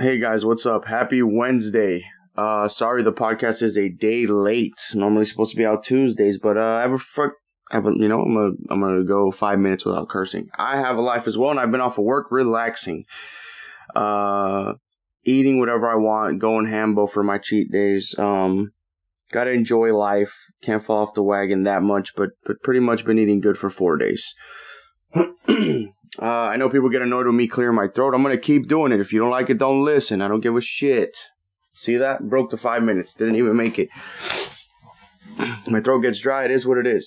Hey guys, what's up? Happy Wednesday. Uh, sorry the podcast is a day late. Normally supposed to be out Tuesdays, but uh, I have a fuck. I have a, you know, I'm gonna, I'm gonna go five minutes without cursing. I have a life as well, and I've been off of work relaxing. Uh, eating whatever I want, going hambo for my cheat days. Um, gotta enjoy life. Can't fall off the wagon that much, but, but pretty much been eating good for four days. Uh, I know people get annoyed with me clearing my throat. I'm gonna keep doing it. If you don't like it, don't listen. I don't give a shit. See that? Broke the five minutes. Didn't even make it. my throat gets dry. It is what it is.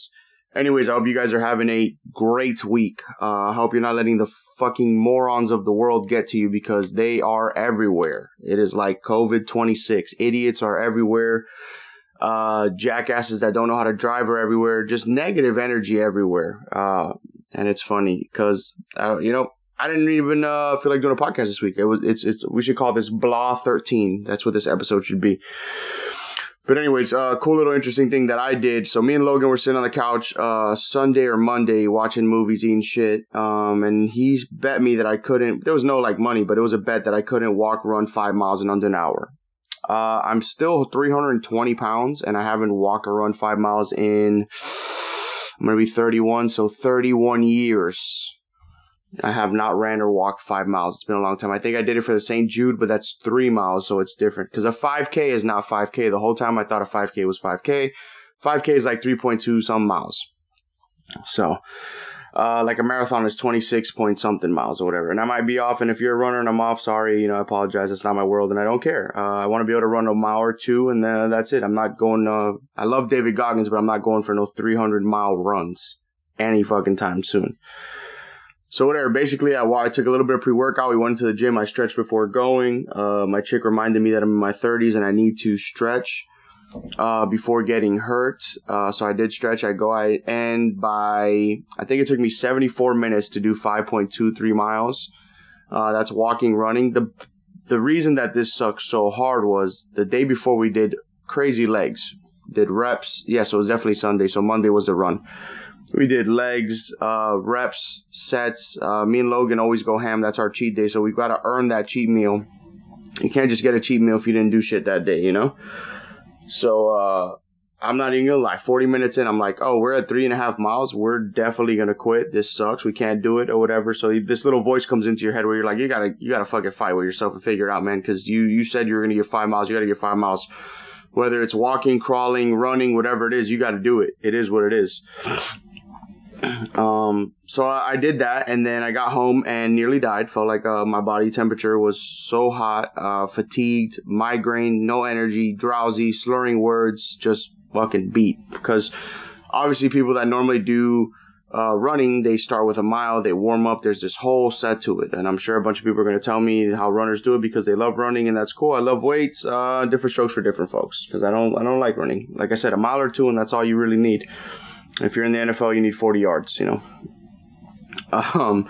Anyways, I hope you guys are having a great week. Uh, I hope you're not letting the fucking morons of the world get to you because they are everywhere. It is like COVID 26. Idiots are everywhere. Uh, jackasses that don't know how to drive are everywhere. Just negative energy everywhere. Uh, and it's funny because you know I didn't even uh, feel like doing a podcast this week. It was it's it's we should call this blah thirteen. That's what this episode should be. But anyways, uh, cool little interesting thing that I did. So me and Logan were sitting on the couch uh, Sunday or Monday watching movies, eating shit. Um, and he bet me that I couldn't. There was no like money, but it was a bet that I couldn't walk, run five miles in under an hour. Uh, I'm still 320 pounds, and I haven't walked or run five miles in I'm going to be 31, so 31 years. I have not ran or walked five miles. It's been a long time. I think I did it for the St. Jude, but that's three miles, so it's different. Because a 5K is not 5K. The whole time I thought a 5K was 5K. 5K is like 3.2 some miles. So, uh, like a marathon is 26 point something miles or whatever. And I might be off. And if you're a runner and I'm off, sorry, you know, I apologize. It's not my world and I don't care. Uh, I want to be able to run a mile or two and then that's it. I'm not going, uh, I love David Goggins, but I'm not going for no 300 mile runs any fucking time soon. So whatever. Basically, I, I took a little bit of pre-workout. We went to the gym. I stretched before going. Uh, my chick reminded me that I'm in my 30s and I need to stretch uh, before getting hurt. Uh, so I did stretch. I go, I, and by, I think it took me 74 minutes to do 5.23 miles. Uh, that's walking, running. The, the reason that this sucks so hard was the day before we did crazy legs, did reps. Yeah, so it was definitely Sunday. So Monday was the run. We did legs, uh, reps, sets. Uh, me and Logan always go ham. That's our cheat day. So we've got to earn that cheat meal. You can't just get a cheat meal if you didn't do shit that day, you know? So uh, I'm not even gonna lie. 40 minutes in, I'm like, oh, we're at three and a half miles. We're definitely gonna quit. This sucks. We can't do it or whatever. So this little voice comes into your head where you're like, you gotta, you gotta fucking fight with yourself and figure it out, man. Because you, you said you were gonna get five miles. You gotta get five miles. Whether it's walking, crawling, running, whatever it is, you gotta do it. It is what it is. Um, so I, I, did that, and then I got home and nearly died. Felt like uh, my body temperature was so hot, uh, fatigued, migraine, no energy, drowsy, slurring words, just fucking beat. Because obviously, people that normally do uh, running, they start with a mile, they warm up. There's this whole set to it, and I'm sure a bunch of people are going to tell me how runners do it because they love running, and that's cool. I love weights. Uh, different strokes for different folks because I don't, I don't like running. Like I said, a mile or two, and that's all you really need. If you're in the NFL, you need 40 yards, you know. Um,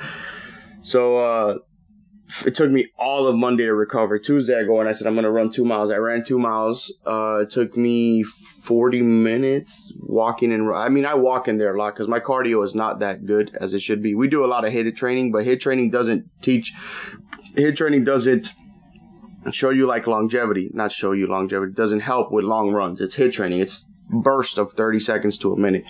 so uh, it took me all of Monday to recover. Tuesday, I go and I said I'm gonna run two miles. I ran two miles. Uh, it took me 40 minutes walking and. I mean, I walk in there a lot because my cardio is not that good as it should be. We do a lot of HIIT training, but HIIT training doesn't teach. HIIT training doesn't show you like longevity. Not show you longevity. It doesn't help with long runs. It's HIIT training. It's burst of 30 seconds to a minute.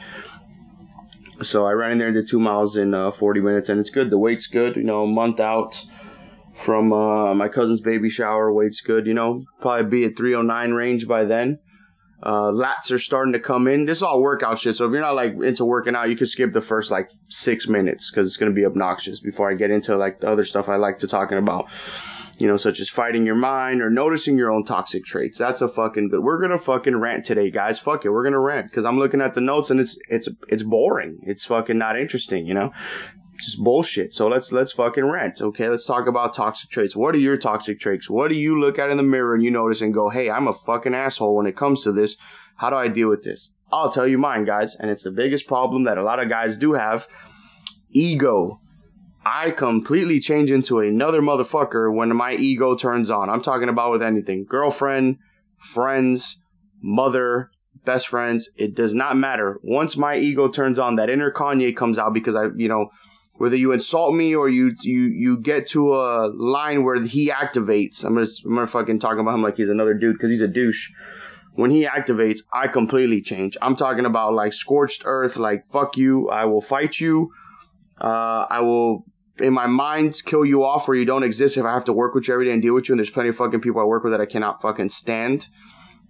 So I ran in there did two miles in uh, 40 minutes, and it's good. The weight's good. You know, a month out from uh, my cousin's baby shower, weight's good. You know, probably be at 309 range by then. Uh, lats are starting to come in. This is all workout shit. So if you're not like into working out, you could skip the first like six minutes because it's gonna be obnoxious. Before I get into like the other stuff I like to talking about you know, such as fighting your mind or noticing your own toxic traits. That's a fucking good. We're gonna fucking rant today, guys. Fuck it, we're gonna rant because I'm looking at the notes and it's it's it's boring. It's fucking not interesting, you know. Just bullshit. So let's let's fucking rant. Okay, let's talk about toxic traits. What are your toxic traits? What do you look at in the mirror and you notice and go, hey, I'm a fucking asshole when it comes to this. How do I deal with this? I'll tell you mine, guys, and it's the biggest problem that a lot of guys do have. Ego I completely change into another motherfucker when my ego turns on. I'm talking about with anything girlfriend, friends, mother, best friends. It does not matter. Once my ego turns on, that inner Kanye comes out because I, you know, whether you insult me or you you you get to a line where he activates. I'm gonna I'm gonna fucking talk about him like he's another dude because he's a douche. When he activates, I completely change. I'm talking about like scorched earth, like fuck you. I will fight you. Uh, I will in my mind kill you off where you don't exist if I have to work with you every day and deal with you. And there's plenty of fucking people I work with that I cannot fucking stand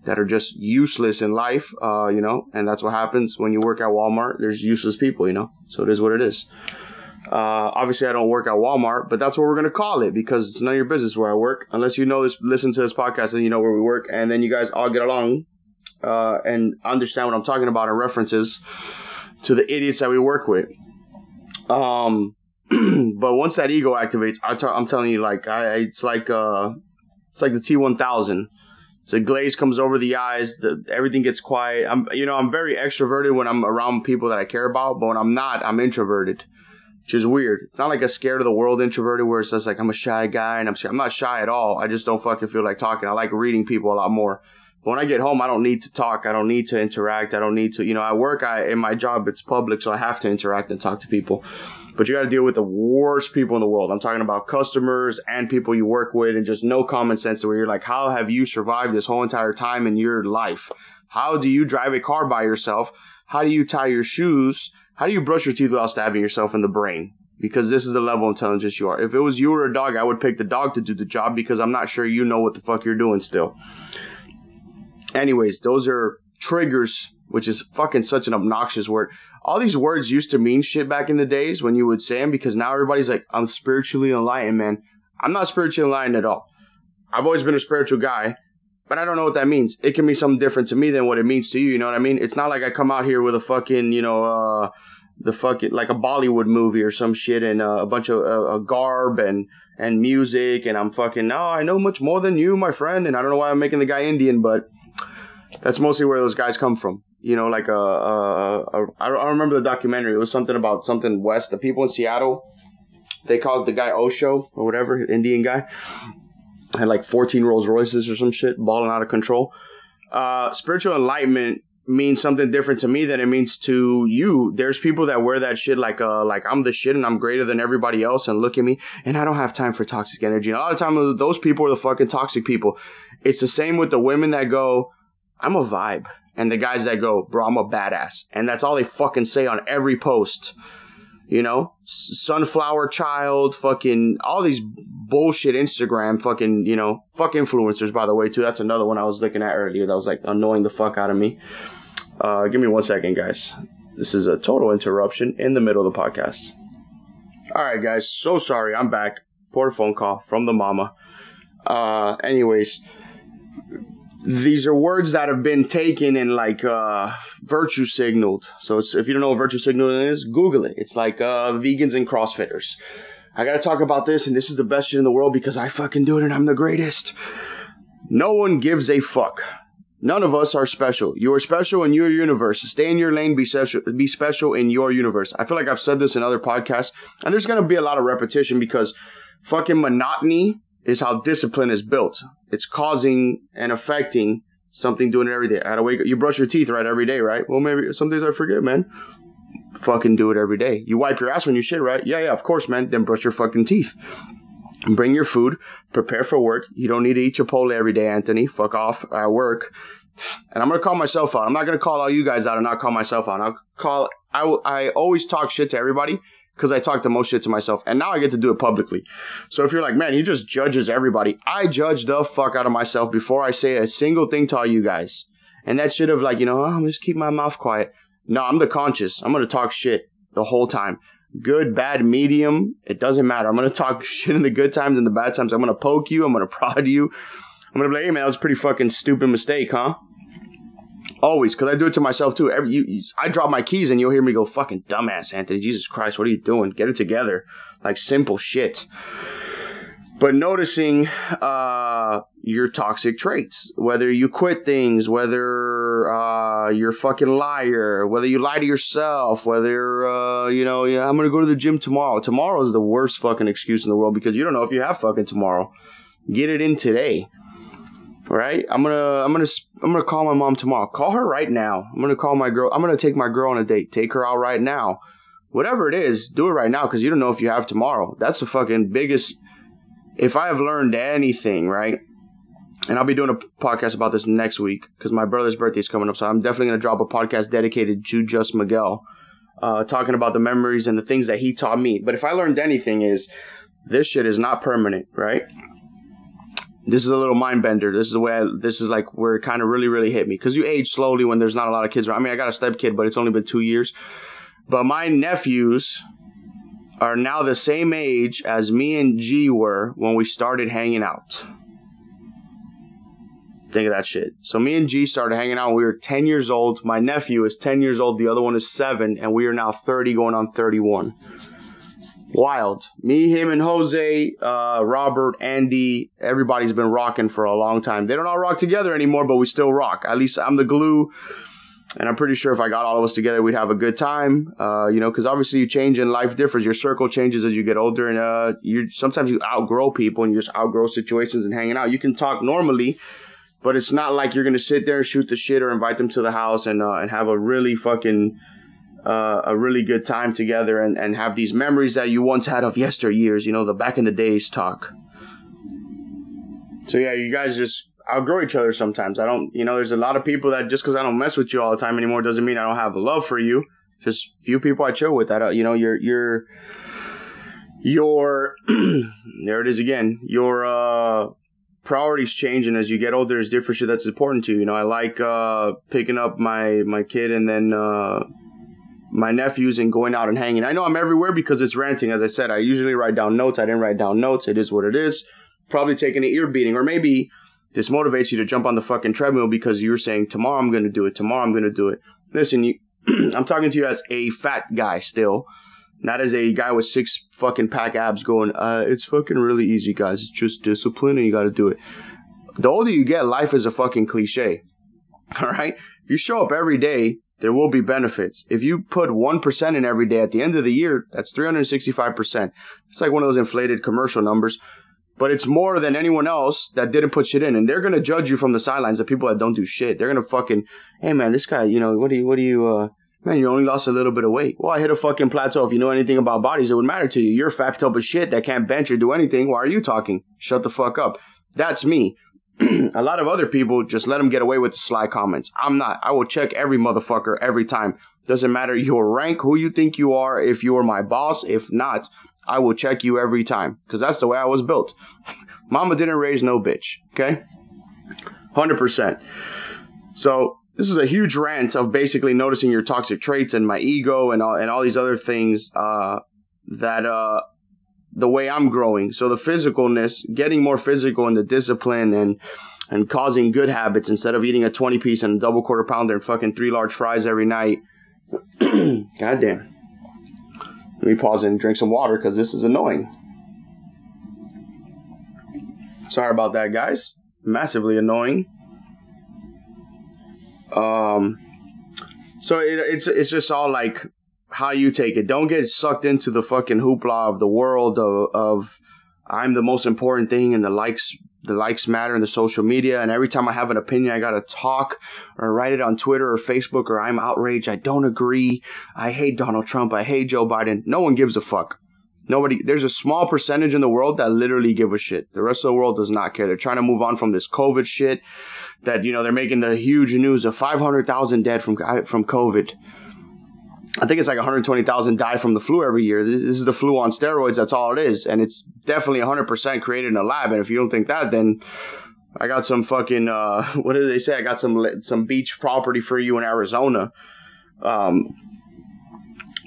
that are just useless in life, uh, you know, and that's what happens when you work at Walmart. There's useless people, you know, so it is what it is. Uh, obviously, I don't work at Walmart, but that's what we're gonna call it because it's none of your business where I work, unless you know this, listen to this podcast, and you know where we work, and then you guys all get along uh, and understand what I'm talking about and references to the idiots that we work with. Um, but once that ego activates, I t- I'm telling you, like, I, it's like uh, it's like the T1000 so glaze comes over the eyes. The, everything gets quiet. I'm, you know, I'm very extroverted when I'm around people that I care about, but when I'm not, I'm introverted, which is weird. It's not like a scared of the world introverted where it's just like I'm a shy guy and I'm I'm not shy at all. I just don't fucking feel like talking. I like reading people a lot more. But when I get home, I don't need to talk. I don't need to interact. I don't need to, you know, I work. I in my job, it's public, so I have to interact and talk to people but you got to deal with the worst people in the world. I'm talking about customers and people you work with and just no common sense to where you're like, how have you survived this whole entire time in your life? How do you drive a car by yourself? How do you tie your shoes? How do you brush your teeth without stabbing yourself in the brain? Because this is the level of intelligence you are. If it was you or a dog, I would pick the dog to do the job because I'm not sure you know what the fuck you're doing still. Anyways, those are triggers, which is fucking such an obnoxious word all these words used to mean shit back in the days when you would say them because now everybody's like, I'm spiritually enlightened, man. I'm not spiritually enlightened at all. I've always been a spiritual guy, but I don't know what that means. It can be something different to me than what it means to you. You know what I mean? It's not like I come out here with a fucking, you know, uh, the fucking, like a Bollywood movie or some shit and uh, a bunch of uh, garb and, and music and I'm fucking, no, I know much more than you, my friend. And I don't know why I'm making the guy Indian, but that's mostly where those guys come from you know, like a, a, a I don't remember the documentary. It was something about something west. The people in Seattle, they called the guy Osho or whatever, Indian guy, had like 14 Rolls Royces or some shit, balling out of control. Uh, spiritual enlightenment means something different to me than it means to you. There's people that wear that shit like uh like I'm the shit and I'm greater than everybody else and look at me and I don't have time for toxic energy. And a lot of time those people are the fucking toxic people. It's the same with the women that go, I'm a vibe and the guys that go, bro, I'm a badass. And that's all they fucking say on every post. You know, sunflower child, fucking all these bullshit Instagram, fucking you know, fuck influencers. By the way, too. That's another one I was looking at earlier. That was like annoying the fuck out of me. Uh, give me one second, guys. This is a total interruption in the middle of the podcast. All right, guys. So sorry. I'm back. Poor phone call from the mama. Uh, anyways, these are words that have been taken and like uh, virtue signaled. So if you don't know what virtue signaling is, Google it. It's like uh, vegans and CrossFitters. I gotta talk about this, and this is the best shit in the world because I fucking do it and I'm the greatest. No one gives a fuck. None of us are special. You are special in your universe. Stay in your lane. Be special. Be special in your universe. I feel like I've said this in other podcasts, and there's gonna be a lot of repetition because fucking monotony is how discipline is built. It's causing and affecting something doing it every day. I gotta wake up. You brush your teeth right every day, right? Well, maybe some days I forget, man. Fucking do it every day. You wipe your ass when you shit, right? Yeah, yeah, of course, man. Then brush your fucking teeth. Bring your food. Prepare for work. You don't need to eat Chipotle every day, Anthony. Fuck off at work. And I'm gonna call myself out. I'm not gonna call all you guys out and not call myself out. I'll call. I, I always talk shit to everybody because I talk the most shit to myself. And now I get to do it publicly. So if you're like, man, he just judges everybody, I judge the fuck out of myself before I say a single thing to all you guys. And that shit of like, you know, oh, I'm just keep my mouth quiet. No, I'm the conscious. I'm to talk shit the whole time. Good, bad, medium. It doesn't matter. I'm to talk shit in the good times and the bad times. I'm to poke you. I'm to prod you. I'm to be like, hey, man, that was pretty fucking stupid mistake, huh? Always, because I do it to myself too. Every you, you, I drop my keys and you'll hear me go, "Fucking dumbass, Anthony! Jesus Christ, what are you doing? Get it together!" Like simple shit. But noticing uh, your toxic traits, whether you quit things, whether uh, you're a fucking liar, whether you lie to yourself, whether uh, you know, yeah, I'm gonna go to the gym tomorrow. Tomorrow is the worst fucking excuse in the world because you don't know if you have fucking tomorrow. Get it in today right? I'm gonna I'm gonna I'm gonna call my mom tomorrow. Call her right now. I'm gonna call my girl. I'm gonna take my girl on a date. Take her out right now. whatever it is, do it right now because you don't know if you have tomorrow. That's the fucking biggest. If I have learned anything, right? And I'll be doing a podcast about this next week because my brother's birthday is coming up. So I'm definitely to drop a podcast dedicated to just Miguel, uh, talking about the memories and the things that he taught me. But if I learned anything, is this shit is not permanent, right? This is a little mind bender. This is the way. I, this is like where it kind of really, really hit me because you age slowly when there's not a lot of kids around. I mean, I got a step kid, but it's only been two years. But my nephews are now the same age as me and G were when we started hanging out. Think of that shit. So me and G started hanging out. we were 10 years old. My nephew is 10 years old. The other one is seven. And we are now 30 going on 31. Wild. Me, him, and Jose, uh, Robert, Andy, everybody's been rocking for a long time. They don't all rock together anymore, but we still rock. At least I'm the glue. And I'm pretty sure if I got all of us together, we'd have a good time. Uh, you know, because obviously you change and life differs. Your circle changes as you get older, and uh, you sometimes you outgrow people and you just outgrow situations and hanging out. You can talk normally, but it's not like you're gonna sit there and shoot the shit or invite them to the house and uh, and have a really fucking uh, a really good time together and, and have these memories that you once had of yesteryears. You know, the back in the days talk. So yeah, you guys just outgrow each other sometimes. I don't, you know, there's a lot of people that just because I don't mess with you all the time anymore doesn't mean I don't have love for you. Just few people I chill with. That uh, you know, you're you're your there it is again. Your uh priorities changing as you get older there's different shit that's important to you. You know, I like uh picking up my my kid and then uh my nephews and going out and hanging. I know I'm everywhere because it's ranting. As I said, I usually write down notes. I didn't write down notes. It is what it is. Probably taking an ear beating, or maybe this motivates you to jump on the fucking treadmill because you're saying tomorrow I'm going to do it. Tomorrow I'm going to do it. Listen, you, I'm talking to you as a fat guy still, not as a guy with six fucking pack abs going. Uh, it's fucking really easy, guys. It's just discipline and you got to do it. The older you get, life is a fucking cliche. All right. You show up every day, there will be benefits. If you put 1% in every day at the end of the year, that's 365%. It's like one of those inflated commercial numbers but it's more than anyone else that didn't put shit in. And they're going to judge you from the sidelines, the people that don't do shit. They're going to fucking, hey man, this guy, you know, what do you, what do you, uh, man, you only lost a little bit of weight. Well, I hit a fucking plateau. If you know anything about bodies, it would matter to you. You're a fat tub of shit that can't bench or do anything. Why are you talking? Shut the fuck up. That's me. a lot of other people just let them get away with the sly comments. I'm not. I will check every motherfucker every time. Doesn't matter your rank, who you think you are, if you're my boss, if not, I will check you every time because that's the way I was built. Mama didn't raise no bitch. Okay, hundred percent. So this is a huge rant of basically noticing your toxic traits and my ego and all and all these other things uh, that uh, the way I'm growing. So the physicalness, getting more physical in the discipline and and causing good habits instead of eating a 20 piece and a double quarter pounder and fucking three large fries every night. God damn. Let me pause and drink some water because this is annoying. Sorry about that, guys. Massively annoying. Um, so it, it's it's just all like how you take it. Don't get sucked into the fucking hoopla of the world of, of I'm the most important thing and the likes the likes matter in the social media. And every time I have an opinion, I got to talk or write it on Twitter or Facebook or I'm outraged. I don't agree. I hate Donald Trump. I hate Joe Biden. No one gives a fuck. Nobody, there's a small percentage in the world that literally give a shit. The rest of the world does not care. They're trying to move on from this COVID shit that, you know, they're making the huge news of 500,000 dead from, from COVID. I think it's like 120,000 die from the flu every year. This is the flu on steroids. That's all it is. And it's definitely 100% created in a lab. And if you don't think that, then I got some fucking, uh, what did they say? I got some, some beach property for you in Arizona. Um,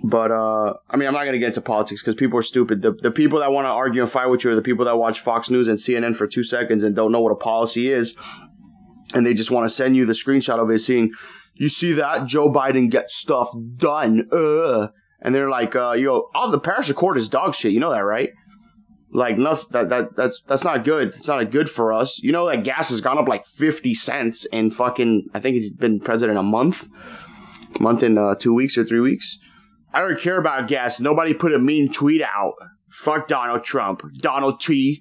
but, uh, I mean, I'm not going to get into politics because people are stupid. The, the people that want to argue and fight with you are the people that watch Fox News and CNN for two seconds and don't know what a policy is. And they just want to send you the screenshot of it seeing, you see that Joe Biden gets stuff done. Uh. And they're like, uh, yo, oh, the Paris Accord is dog shit. You know that, right? Like, nothing, that, that, that's, that's not good. It's not good for us. You know that gas has gone up like 50 cents in fucking, I think he's been president a month, month in uh, two weeks or three weeks. I don't care about gas. Nobody put a mean tweet out. Fuck Donald Trump. Donald T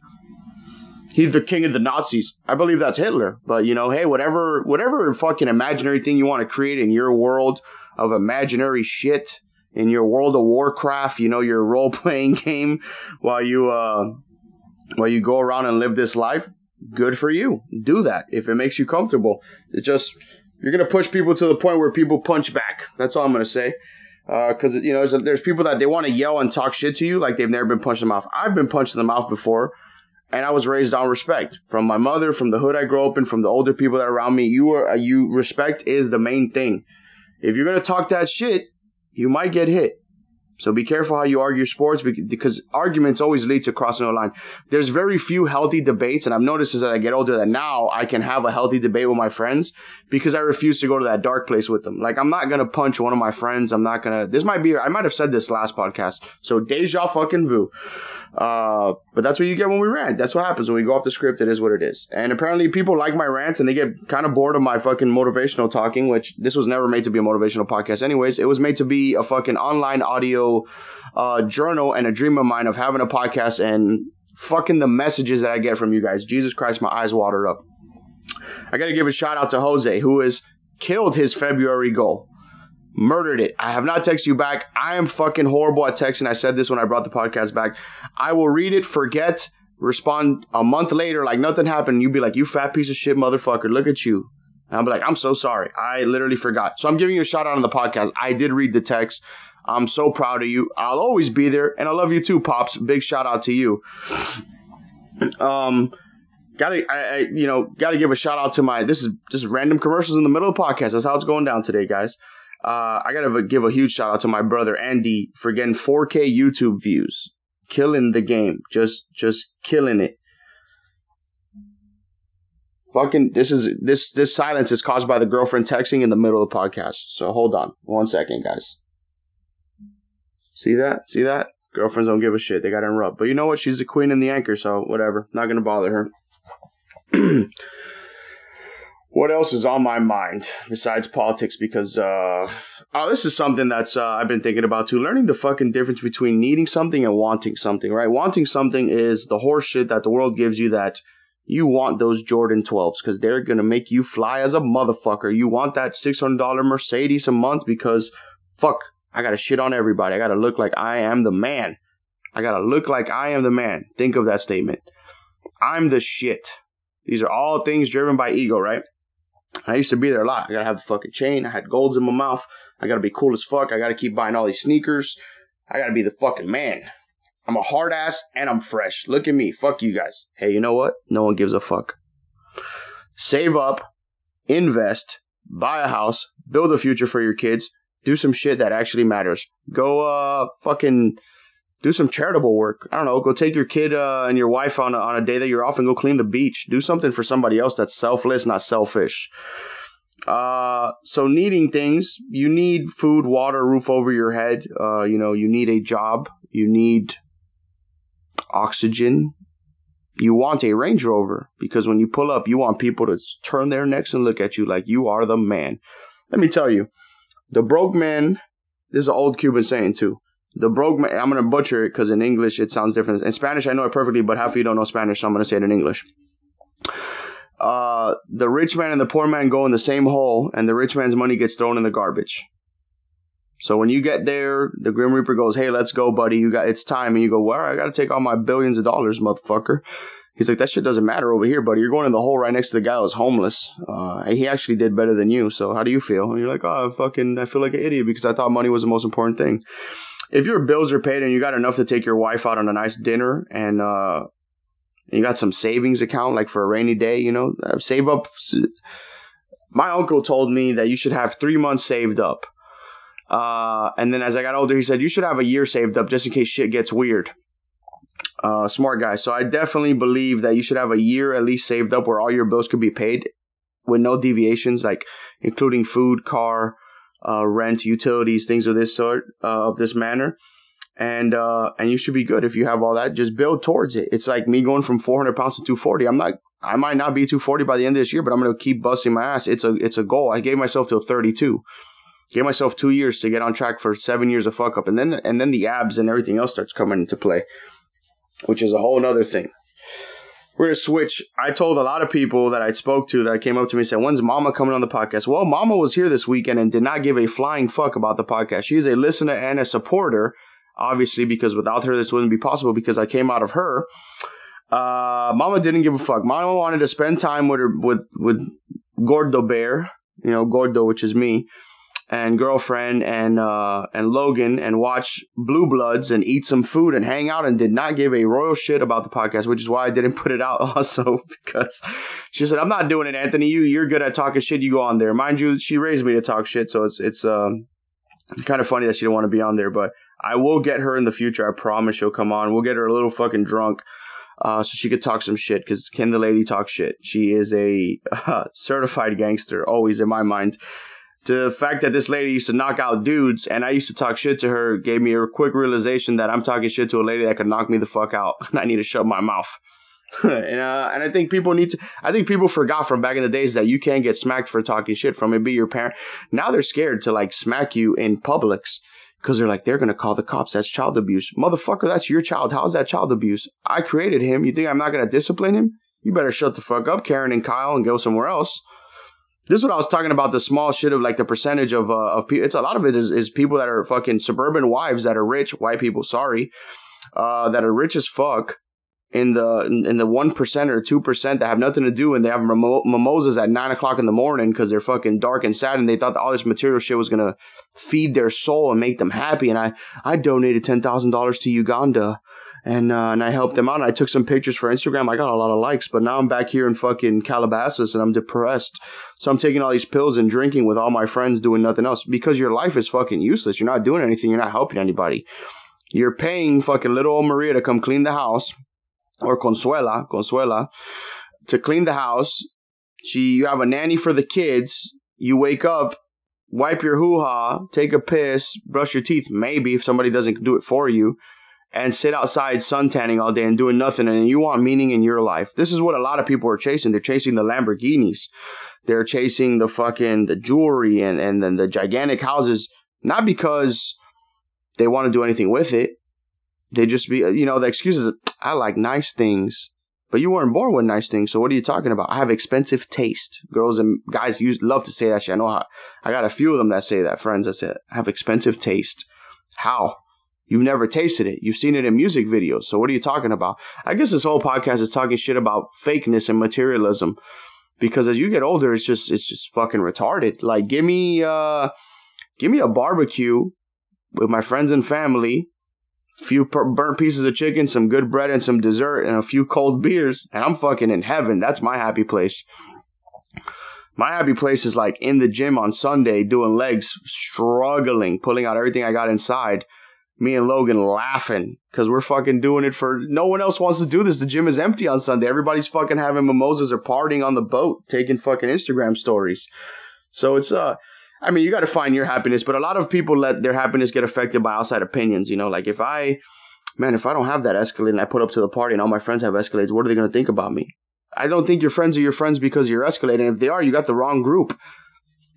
he's the king of the Nazis. I believe that's Hitler. But you know, hey, whatever, whatever fucking imaginary thing you want to create in your world of imaginary shit in your World of Warcraft, you know, your role playing game while you uh while you go around and live this life, good for you. Do that if it makes you comfortable. It just you're gonna push people to the point where people punch back. That's all I'm gonna say. Because uh, you know, there's, there's people that they want to yell and talk shit to you like they've never been punched in the mouth. I've been punched in the mouth before, and I was raised on respect from my mother, from the hood I grew up in, from the older people that are around me. You are you respect is the main thing. If you're gonna talk that shit, you might get hit. So be careful how you argue sports because arguments always lead to crossing the line. There's very few healthy debates, and I've noticed as I get older that now I can have a healthy debate with my friends because I refuse to go to that dark place with them. Like I'm not gonna punch one of my friends. I'm not gonna. This might be. I might have said this last podcast. So deja fucking vu. Uh, but that's what you get when we rant. That's what happens when we go off the script. It is what it is. And apparently people like my rants and they get kind of bored of my fucking motivational talking, which this was never made to be a motivational podcast anyways. It was made to be a fucking online audio, uh, journal and a dream of mine of having a podcast and fucking the messages that I get from you guys. Jesus Christ, my eyes watered up. I got to give a shout out to Jose, who has killed his February goal murdered it. I have not texted you back. I am fucking horrible at texting. I said this when I brought the podcast back. I will read it, forget, respond a month later like nothing happened. You'd be like, you fat piece of shit motherfucker. Look at you. And I'll be like, I'm so sorry. I literally forgot. So I'm giving you a shout out on the podcast. I did read the text. I'm so proud of you. I'll always be there. And I love you too, Pops. Big shout out to you. Um, gotta, I, I, you know, gotta give a shout out to my, this is just random commercials in the middle of the podcast. That's how it's going down today, guys. Uh, I gotta give a huge shout out to my brother Andy for getting 4K YouTube views, killing the game, just just killing it. Fucking, this is this this silence is caused by the girlfriend texting in the middle of the podcast. So hold on, one second, guys. See that? See that? Girlfriends don't give a shit. They got to interrupt. But you know what? She's the queen and the anchor, so whatever. Not gonna bother her. what else is on my mind besides politics? Because uh, oh, this is something that's uh, I've been thinking about too. Learning the fucking difference between needing something and wanting something. Right? Wanting something is the horseshit that the world gives you that you want those Jordan 12s because they're gonna make you fly as a motherfucker. You want that six hundred dollar Mercedes a month because fuck, I gotta shit on everybody. I gotta look like I am the man. I gotta look like I am the man. Think of that statement. I'm the shit. These are all things driven by ego, right? I used to be there a lot. I gotta have the fucking chain. I had golds in my mouth. I gotta be cool as fuck. I gotta keep buying all these sneakers. I gotta be the fucking man. I'm a hard ass and I'm fresh. Look at me. Fuck you guys. Hey, you know what? No one gives a fuck. Save up, invest, buy a house, build a future for your kids, do some shit that actually matters. Go, uh, fucking do some charitable work. I don't know. Go take your kid uh, and your wife on a, on a day that you're off and go clean the beach. Do something for somebody else that's selfless, not selfish. Uh, so needing things, you need food, water, roof over your head. Uh, you know, you need a job. You need oxygen. You want a Range Rover because when you pull up, you want people to turn their necks and look at you like you are the man. Let me tell you, the broke man. This is an old Cuban saying too the broke man, I'm going to butcher it because in English it sounds different. In Spanish, I know it perfectly, but half of you don't know Spanish, so I'm going to say it in English. Uh, the rich man and the poor man go in the same hole, and the rich man's money gets thrown in the garbage. So when you get there, the Grim Reaper goes, "Hey, let's go, buddy. You got it's time." And you go, "Well, I got to take all my billions of dollars, motherfucker." He's like, "That shit doesn't matter over here, buddy. You're going in the hole right next to the guy who's homeless. Uh, he actually did better than you. So how do you feel?" And you're like, "Oh, fucking, I feel like an idiot because I thought money was the most important thing." If your bills are paid and you got enough to take your wife out on a nice dinner and uh, you got some savings account like for a rainy day, you know, uh, save up. My uncle told me that you should have three months saved up. Uh, and then as I got older, he said you should have a year saved up just in case shit gets weird. Uh, smart guy. So I definitely believe that you should have a year at least saved up where all your bills could be paid with no deviations, like including food, car, uh, rent, utilities, things of this sort, uh, of this manner. And, uh, and you should be good if you have all that. Just build towards it. It's like me going from 400 pounds to 240. I'm not, I might not be 240 by the end of this year, but I'm going to keep busting my ass. It's a, it's a goal. I gave myself till 32. Gave myself two years to get on track for seven years of fuck up. And then, and then the abs and everything else starts coming into play, which is a whole other thing. We're gonna switch. I told a lot of people that I spoke to that came up to me and said, "When's Mama coming on the podcast?" Well, Mama was here this weekend and did not give a flying fuck about the podcast. She's a listener and a supporter, obviously, because without her, this wouldn't be possible. Because I came out of her. Uh, Mama didn't give a fuck. Mama wanted to spend time with her with with Gordo Bear, you know, Gordo, which is me and girlfriend and uh, and Logan and watch Blue Bloods and eat some food and hang out and did not give a royal shit about the podcast, which is why I didn't put it out also because she said I'm not doing it, Anthony. You you're good at talking shit. You go on there, mind you. She raised me to talk shit, so it's it's um kind of funny that she didn't want to be on there, but I will get her in the future. I promise she'll come on. We'll get her a little fucking drunk. Uh, so she could talk some shit because can the lady talk shit? She is a uh, certified gangster, always in my mind the fact that this lady used to knock out dudes and I used to talk shit to her gave me a quick realization that I'm talking shit to a lady that could knock me the fuck out and I need to shut my mouth. and, uh, and I think people need to, I think people forgot from back in the days that you can't get smacked for talking shit from it be your parent. Now they're scared to like smack you in Publix because they're like, they're going to call the cops. That's child abuse. Motherfucker, that's your child. How's that child abuse? I created him. You think I'm not going to discipline him? You better shut the fuck up, Karen and Kyle, and go somewhere else. This is what I was talking about the small shit of like the percentage of uh, of people. It's a lot of it is, is people that are fucking suburban wives that are rich, white people, sorry, uh, that are rich as fuck in the in the one percent or two percent that have nothing to do and they have mimosas at nine o'clock in the morning because they're fucking dark and sad and they thought all this material shit was gonna feed their soul and make them happy. And I I donated ten thousand dollars to Uganda and uh, and I helped them out. I took some pictures for Instagram. I got a lot of likes, but now I'm back here in fucking Calabasas and I'm depressed. So I'm taking all these pills and drinking with all my friends, doing nothing else because your life is fucking useless. You're not doing anything. You're not helping anybody. You're paying fucking little old Maria to come clean the house, or Consuela, Consuela, to clean the house. She, you have a nanny for the kids. You wake up wipe your hoo ha, take a piss, brush your teeth, maybe if somebody doesn't do it for you and sit outside suntanning all day and doing nothing and you want meaning in your life. This is what a lot of people are chasing. They're chasing the Lamborghinis. They're chasing the fucking the jewelry and and then the gigantic houses not because they want to do anything with it. They just be you know the excuses I like nice things. But you weren't born with nice things, so what are you talking about? I have expensive taste. Girls and guys use love to say that shit. I know how I got a few of them that say that, friends that say I have expensive taste. How? You've never tasted it. You've seen it in music videos. So what are you talking about? I guess this whole podcast is talking shit about fakeness and materialism. Because as you get older, it's just it's just fucking retarded. Like give me uh give me a barbecue with my friends and family, a few burnt pieces of chicken, some good bread and some dessert and a few cold beers, and I'm fucking in heaven. That's my happy place. My happy place is like in the gym on Sunday doing legs, struggling, pulling out everything I got inside me and Logan laughing because we're fucking doing it for no one else wants to do this. The gym is empty on Sunday. Everybody's fucking having mimosas or partying on the boat, taking fucking Instagram stories. So it's uh I mean, you got to find your happiness, but a lot of people let their happiness get affected by outside opinions. You know, like if I, man, if I don't have that Escalade and I put up to the party and all my friends have Escalades, what are they to think about me? I don't think your friends are your friends because you're Escalade, and if they are, you got the wrong group.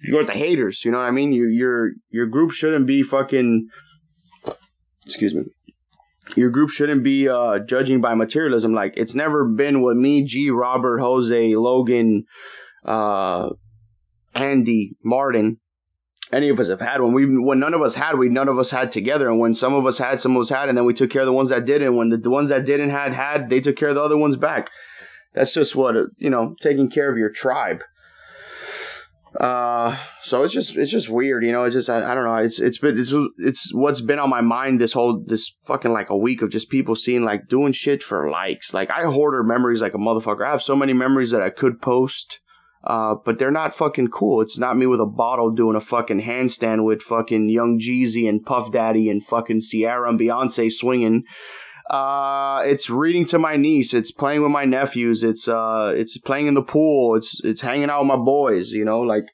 You got the haters. You know what I mean? You, your your group shouldn't be fucking excuse me your group shouldn't be uh, judging by materialism. Like it's never been what me, G, Robert, Jose, Logan, uh, Andy, Martin, any of us have had when we when none of us had, we none of us had together. And when some of us had, some of us had, and then we took care of the ones that didn't. When the, the ones that didn't had had, they took care of the other ones back. That's just what you know, taking care of your tribe. Uh, so it's just it's just weird, you know. It's just I, I don't know. It's it's been it's it's what's been on my mind this whole this fucking like a week of just people seeing like doing shit for likes. Like I hoarder memories like a motherfucker. I have so many memories that I could post, uh, but they're not fucking cool. It's not me with a bottle doing a fucking handstand with fucking Young Jeezy and Puff Daddy and fucking Ciara and Beyonce swinging. Uh, it's reading to my niece. It's playing with my nephews. It's uh, it's playing in the pool. It's it's hanging out with my boys. You know, like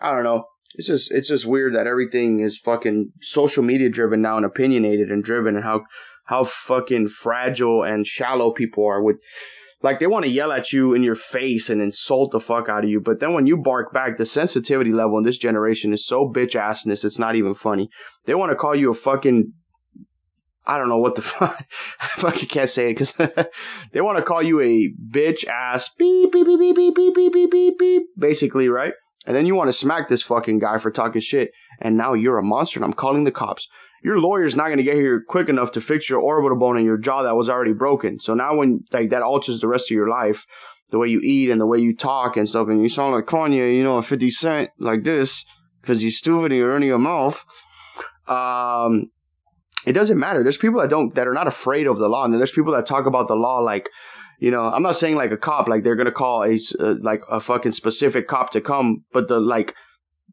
I don't know. It's just it's just weird that everything is fucking social media driven now and opinionated and driven and how how fucking fragile and shallow people are with like they want to yell at you in your face and insult the fuck out of you, but then when you bark back, the sensitivity level in this generation is so bitch assness, it's not even funny. They want to call you a fucking I don't know what the fuck. I fucking can't say it because they want to call you a bitch ass beep beep beep beep beep beep beep beep beep. Basically, right? And then you want to smack this fucking guy for talking shit, and now you're a monster, and I'm calling the cops. Your lawyer's not going to get here quick enough to fix your orbital bone in your jaw that was already broken. So now, when like that alters the rest of your life, the way you eat and the way you talk and stuff, and you sound like Kanye, you know, a 50 Cent like this, because you're stupid and you're running your mouth. Um, it doesn't matter. There's people that don't that are not afraid of the law, and there's people that talk about the law like, you know, I'm not saying like a cop, like they're gonna call a uh, like a fucking specific cop to come, but the like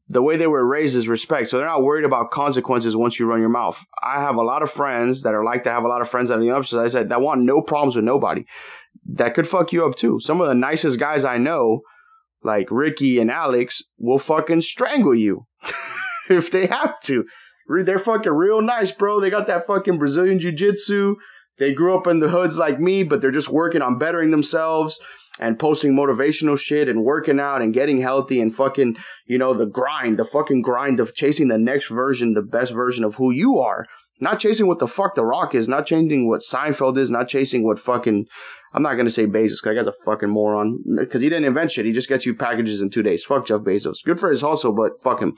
the way they were raised is respect. So they're not worried about consequences once you run your mouth. I have a lot of friends that are like to have a lot of friends on the opposite. I said that want no problems with nobody. That could fuck you up too. Some of the nicest guys I know, like Ricky and Alex, will fucking strangle you if they have to. They're fucking real nice, bro. They got that fucking Brazilian jiu jitsu. They grew up in the hoods like me, but they're just working on bettering themselves and posting motivational shit and working out and getting healthy and fucking, you know, the grind, the fucking grind of chasing the next version, the best version of who you are. Not chasing what the fuck The Rock is, not chasing what Seinfeld is, not chasing what fucking, I'm not gonna say Bezos, cause I guy's a fucking moron. Cause he didn't invent shit, he just gets you packages in two days. Fuck Jeff Bezos. Good for his hustle, but fuck him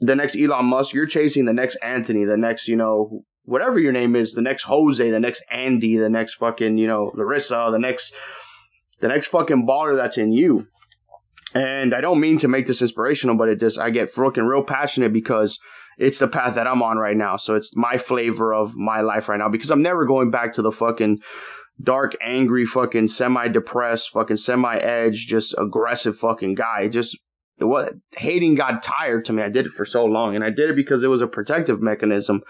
the next Elon Musk, you're chasing the next Anthony, the next, you know, whatever your name is, the next Jose, the next Andy, the next fucking, you know, Larissa, the next, the next fucking baller that's in you. And I don't mean to make this inspirational, but it just, I get fucking real passionate because it's the path that I'm on right now. So it's my flavor of my life right now because I'm never going back to the fucking dark, angry, fucking semi depressed, fucking semi edge, just aggressive fucking guy. Just what hating got tired to me. I did it for so long and I did it because it was a protective mechanism.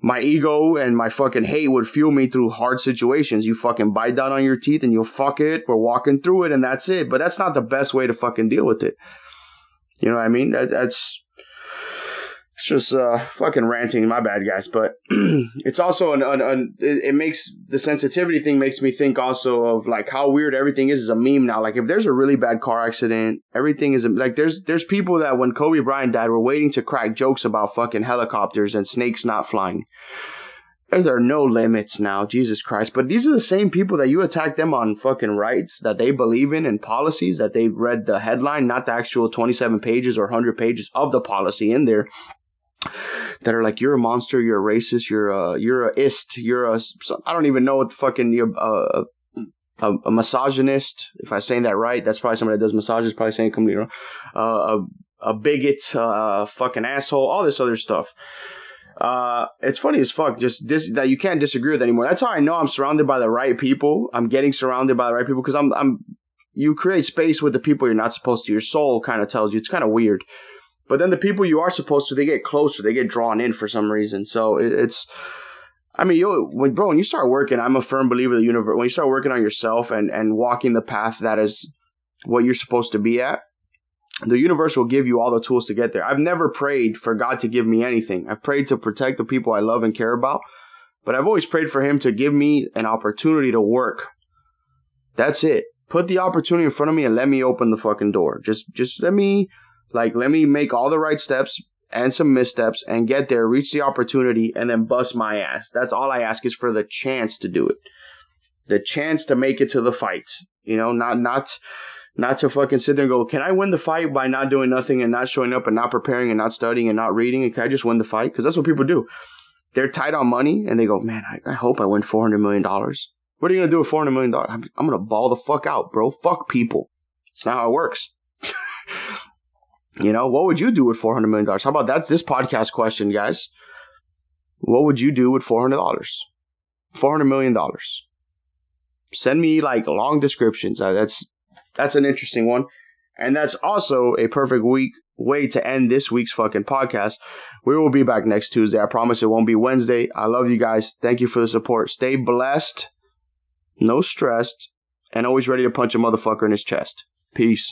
My ego and my fucking hate would fuel me through hard situations. You fucking bite down on your teeth and you'll fuck it. We're walking through it and that's it. But that's not the best way to fucking deal with it. You know what I mean? That, that's, it's just uh, fucking ranting. My bad, guys. But it's also an, an, an, it makes the sensitivity thing makes me think also of like how weird everything is as a meme now. Like if there's a really bad car accident, everything is like there's there's people that when Kobe Bryant died were waiting to crack jokes about fucking helicopters and snakes not flying. There are no limits now, Jesus Christ. But these are the same people that you attack them on fucking rights that they believe in and policies that they read the headline, not the actual 27 pages or 100 pages of the policy in there that are like you're a monster, you're a racist, you're a you're a ist, you're a I don't even know what fucking you're uh, a, a, misogynist. If I'm saying that right, that's probably somebody that does massages. Probably saying completely wrong. Uh, a a bigot, uh, fucking asshole, all this other stuff. Uh, it's funny as fuck. Just this that you can't disagree with anymore. That's how I know I'm surrounded by the right people. I'm getting surrounded by the right people because I'm I'm. You create space with the people you're not supposed to. Your soul kind of tells you. It's kind of weird. But then the people you are supposed to, they get closer, they get drawn in for some reason. So it, it's, I mean, you when bro, when you start working, I'm a firm believer the universe. When you start working on yourself and and walking the path that is what you're supposed to be at, the universe will give you all the tools to get there. I've never prayed for God to give me anything. I've prayed to protect the people I love and care about, but I've always prayed for Him to give me an opportunity to work. That's it. Put the opportunity in front of me and let me open the fucking door. Just just let me like, let me make all the right steps and some missteps and get there, reach the opportunity, and then bust my ass. That's all I ask is for the chance to do it. The chance to make it to the fight. You know, not, not, not to fucking sit there and go, can I win the fight by not doing nothing and not showing up and not preparing and not studying and not reading? And can I just win the fight? Because that's what people do. They're tight on money and they go, man, I, I hope I win $400 million. What are you to do with $400 million? I'm, I'm going to ball the fuck out, bro. Fuck people. It's not how it works. You know, what would you do with $400 million? How about that's this podcast question, guys? What would you do with $400? $400 million. Send me like long descriptions. Uh, that's, that's an interesting one. And that's also a perfect week way to end this week's fucking podcast. We will be back next Tuesday. I promise it won't be Wednesday. I love you guys. Thank you for the support. Stay blessed, no stressed, and always ready to punch a motherfucker in his chest. Peace.